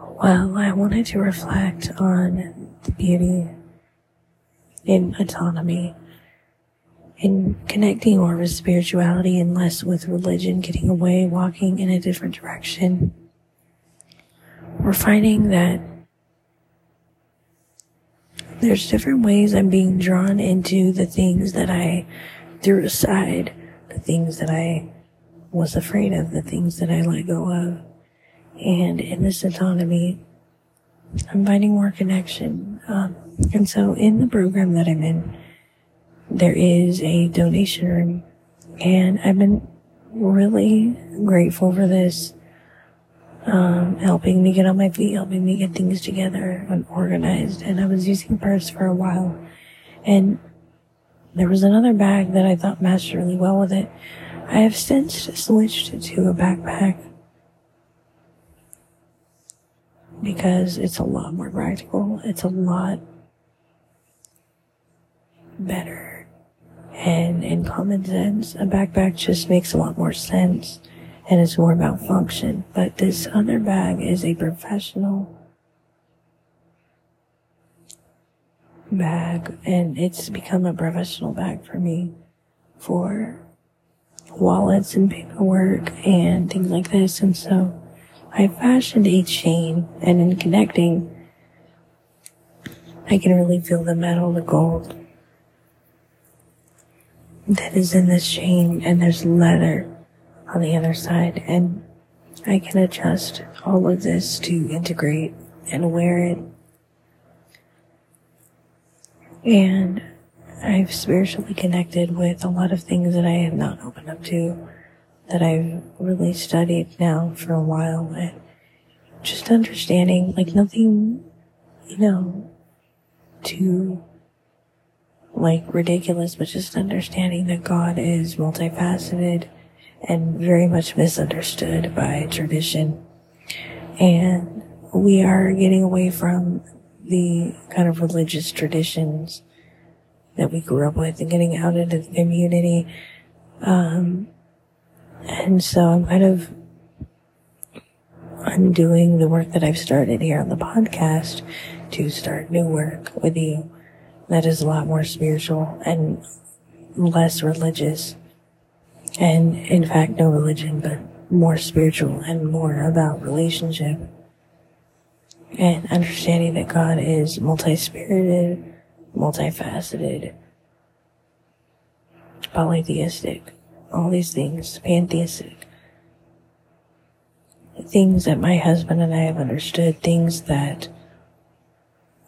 Well, I wanted to reflect on the beauty in autonomy, in connecting more with spirituality and less with religion, getting away, walking in a different direction. We're finding that there's different ways I'm being drawn into the things that I threw aside, the things that I was afraid of, the things that I let go of. And in this autonomy, I'm finding more connection. Um, and so in the program that I'm in, there is a donation room and I've been really grateful for this um, helping me get on my feet, helping me get things together and organized. And I was using purse for a while. And there was another bag that I thought matched really well with it. I have since switched to a backpack because it's a lot more practical. It's a lot better. And in common sense, a backpack just makes a lot more sense and it's more about function. But this other bag is a professional bag and it's become a professional bag for me for wallets and paperwork and things like this. And so I fashioned a chain and in connecting, I can really feel the metal, the gold that is in this chain and there's leather on the other side and I can adjust all of this to integrate and wear it. And I've spiritually connected with a lot of things that I have not opened up to, that I've really studied now for a while and just understanding like nothing, you know, too like ridiculous, but just understanding that God is multifaceted and very much misunderstood by tradition. And we are getting away from the kind of religious traditions that we grew up with and getting out into the community. Um, and so I'm kind of undoing the work that I've started here on the podcast to start new work with you. That is a lot more spiritual and less religious. And in fact no religion but more spiritual and more about relationship and understanding that God is multi-spirited, multifaceted, polytheistic, all these things, pantheistic. Things that my husband and I have understood, things that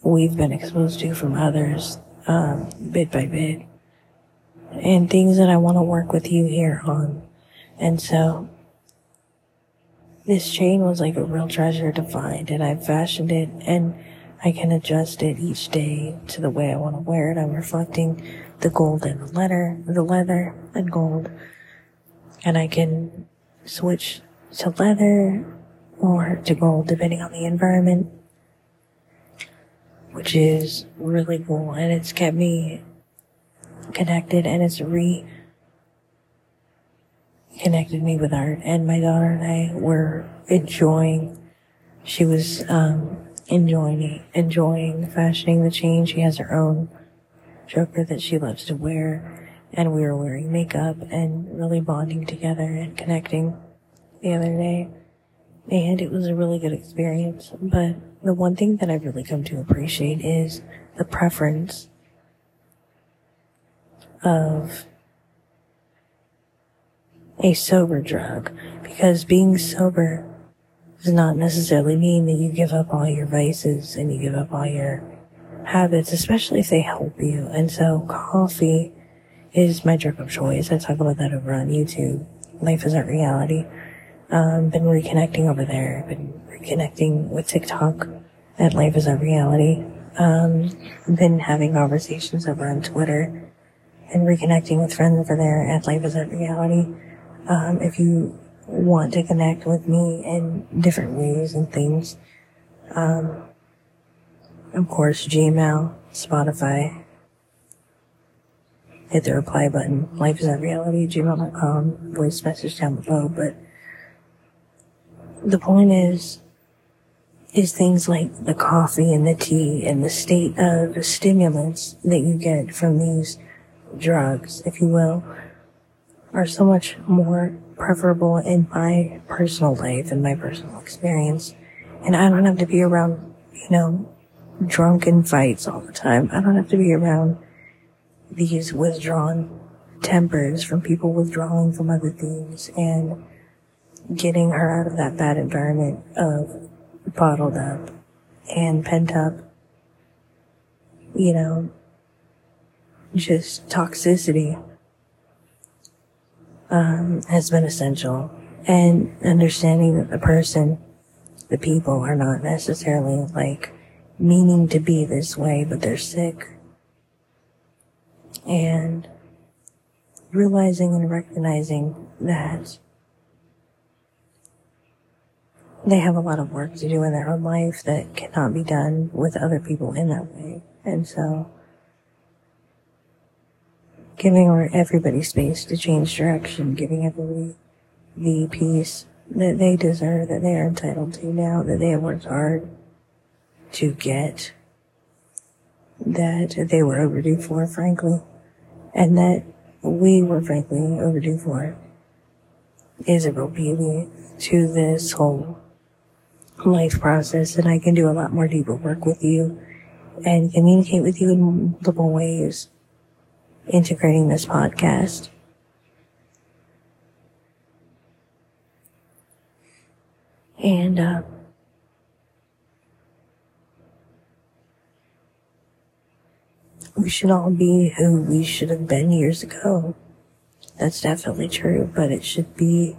we've been exposed to from others, um, bit by bit and things that I want to work with you here on. And so this chain was like a real treasure to find and I fashioned it and I can adjust it each day to the way I want to wear it. I'm reflecting the gold and the leather, the leather and gold. And I can switch to leather or to gold depending on the environment, which is really cool. And it's kept me connected and it's re connected me with art and my daughter and I were enjoying she was um enjoying enjoying fashioning the chain. She has her own choker that she loves to wear and we were wearing makeup and really bonding together and connecting the other day. And it was a really good experience. But the one thing that I've really come to appreciate is the preference of a sober drug because being sober does not necessarily mean that you give up all your vices and you give up all your habits, especially if they help you. And so coffee is my drug of choice. I talk about that over on YouTube. Life is Art Reality. Um, been reconnecting over there. Been reconnecting with TikTok at Life is Art Reality. Um, been having conversations over on Twitter and reconnecting with friends over there at Life is Art Reality. Um, if you want to connect with me in different ways and things, um, of course, Gmail, Spotify, hit the reply button, life is art reality, gmail.com, voice message down below, but the point is, is things like the coffee and the tea and the state of the stimulants that you get from these drugs, if you will, are so much more preferable in my personal life and my personal experience. And I don't have to be around, you know, drunken fights all the time. I don't have to be around these withdrawn tempers from people withdrawing from other things and getting her out of that bad environment of bottled up and pent up, you know, just toxicity um, has been essential. And understanding that the person, the people are not necessarily like meaning to be this way, but they're sick. And realizing and recognizing that they have a lot of work to do in their own life that cannot be done with other people in that way. And so giving everybody space to change direction, giving everybody the peace that they deserve, that they are entitled to now, that they have worked hard to get, that they were overdue for, frankly, and that we were frankly overdue for, is a real beauty to this whole life process. And I can do a lot more deeper work with you and communicate with you in multiple ways integrating this podcast. And, uh, we should all be who we should have been years ago. That's definitely true, but it should be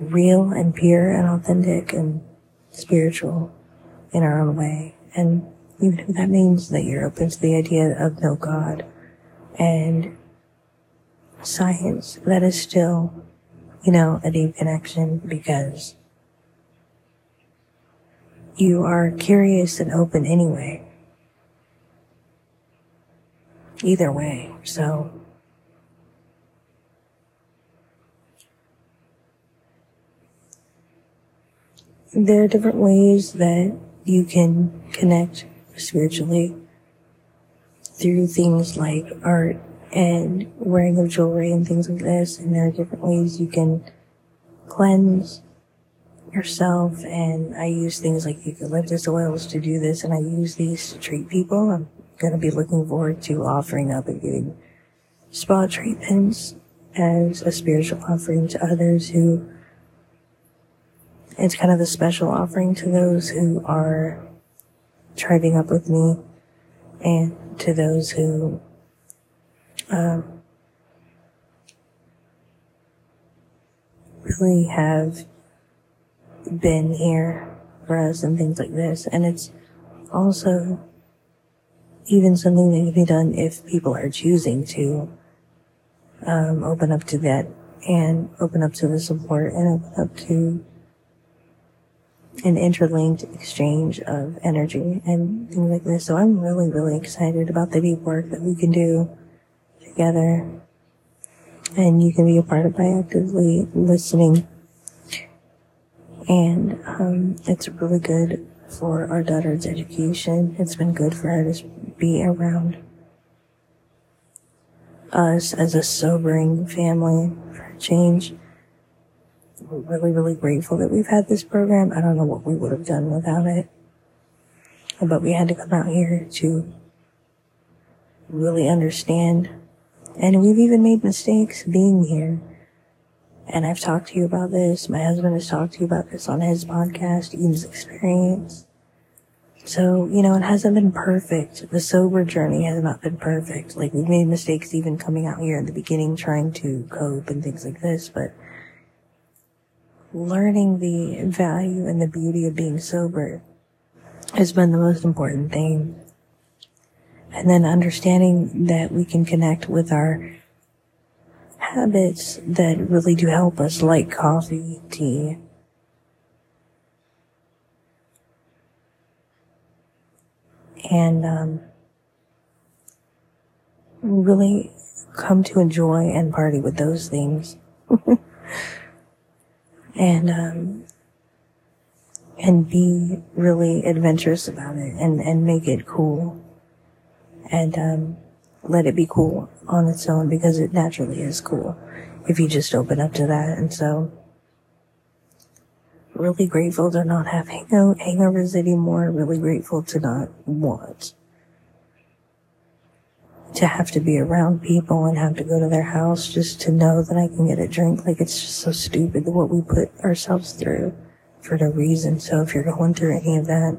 real and pure and authentic and spiritual in our own way. And even if that means that you're open to the idea of no God and science, that is still, you know, a deep connection because you are curious and open anyway. Either way. So, there are different ways that you can connect spiritually through things like art and wearing of jewelry and things like this. And there are different ways you can cleanse yourself. And I use things like eucalyptus oils to do this. And I use these to treat people. Going to be looking forward to offering up and giving spa treatments as a spiritual offering to others who it's kind of a special offering to those who are trading up with me and to those who um, really have been here for us and things like this. And it's also even something that can be done if people are choosing to um, open up to that and open up to the support and open up to an interlinked exchange of energy and things like this. So I'm really, really excited about the deep work that we can do together. And you can be a part of by actively listening. And um, it's really good for our daughter's education. It's been good for her to be around us as a sobering family for change we're really, really grateful that we've had this program. I don't know what we would have done without it. But we had to come out here to really understand. And we've even made mistakes being here. And I've talked to you about this. My husband has talked to you about this on his podcast, Eames Experience. So, you know, it hasn't been perfect. The sober journey has not been perfect. Like, we've made mistakes even coming out here in the beginning, trying to cope and things like this, but learning the value and the beauty of being sober has been the most important thing. And then understanding that we can connect with our habits that really do help us, like coffee, tea. And um, really come to enjoy and party with those things. And um, and be really adventurous about it and, and make it cool and, um, let it be cool on its own because it naturally is cool if you just open up to that. And so really grateful to not have hangovers anymore. Really grateful to not want to have to be around people and have to go to their house just to know that I can get a drink. Like it's just so stupid what we put ourselves through for no reason. So if you're going through any of that,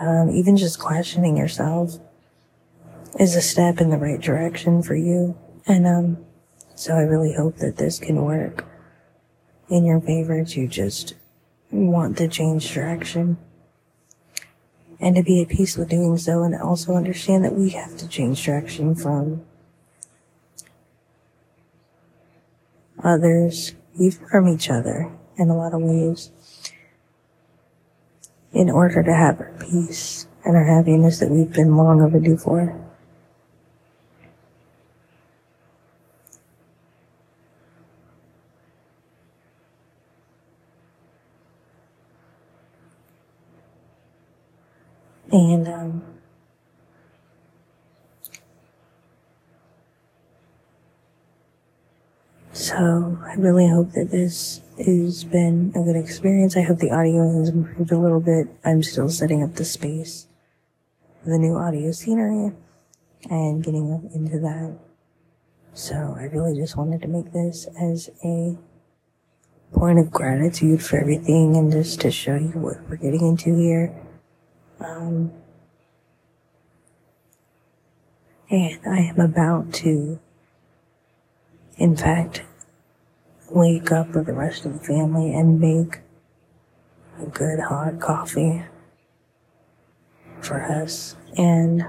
um, even just questioning yourself is a step in the right direction for you. And, um, so I really hope that this can work in your favor to just want to change direction and to be at peace with doing so and also understand that we have to change direction from others, even from each other in a lot of ways in order to have our peace and our happiness that we've been long overdue for. And, um, so I really hope that this has been a good experience. I hope the audio has improved a little bit. I'm still setting up the space the new audio scenery and getting into that. So I really just wanted to make this as a point of gratitude for everything and just to show you what we're getting into here. Um, and I am about to, in fact, wake up with the rest of the family and make a good hot coffee for us and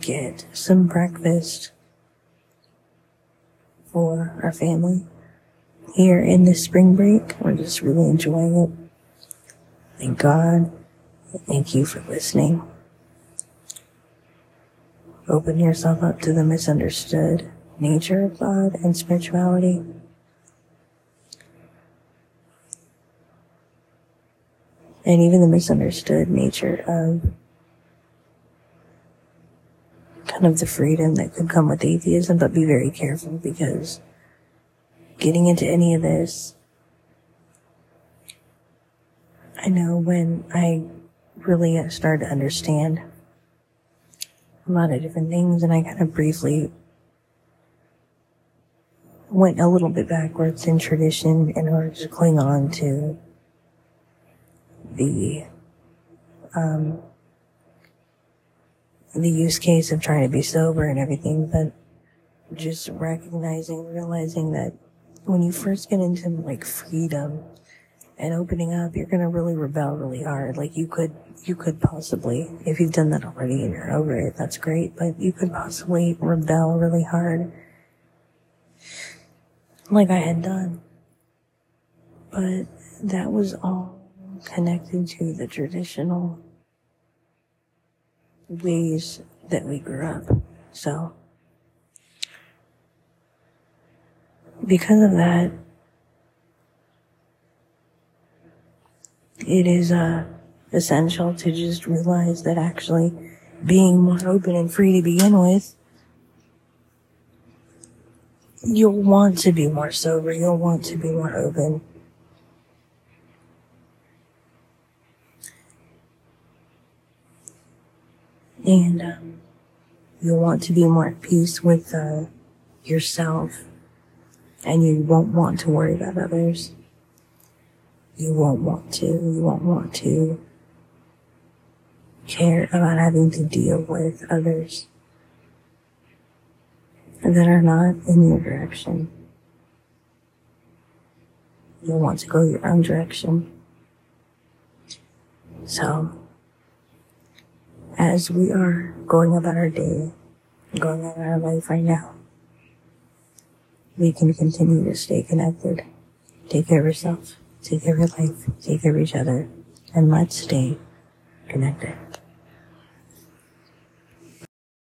get some breakfast for our family here in this spring break. We're just really enjoying it. Thank God. Thank you for listening. Open yourself up to the misunderstood nature of God and spirituality. And even the misunderstood nature of kind of the freedom that could come with atheism, but be very careful because getting into any of this, I know when I really started to understand a lot of different things and I kind of briefly went a little bit backwards in tradition in order to cling on to the um, the use case of trying to be sober and everything, but just recognizing, realizing that when you first get into like freedom and opening up, you're gonna really rebel really hard. Like you could, you could possibly, if you've done that already and you're over it, that's great, but you could possibly rebel really hard like I had done. But that was all connected to the traditional ways that we grew up. So, because of that, it is uh, essential to just realize that actually being more open and free to begin with you'll want to be more sober. You'll want to be more open. And um, you'll want to be more at peace with uh, yourself. And you won't want to worry about others. You won't want to. You won't want to care about having to deal with others that are not in your direction. You'll want to go your own direction. So, as we are going about our day, going about our life right now, we can continue to stay connected. Take care of yourself, take care of your life, take care of each other, and let's stay connected.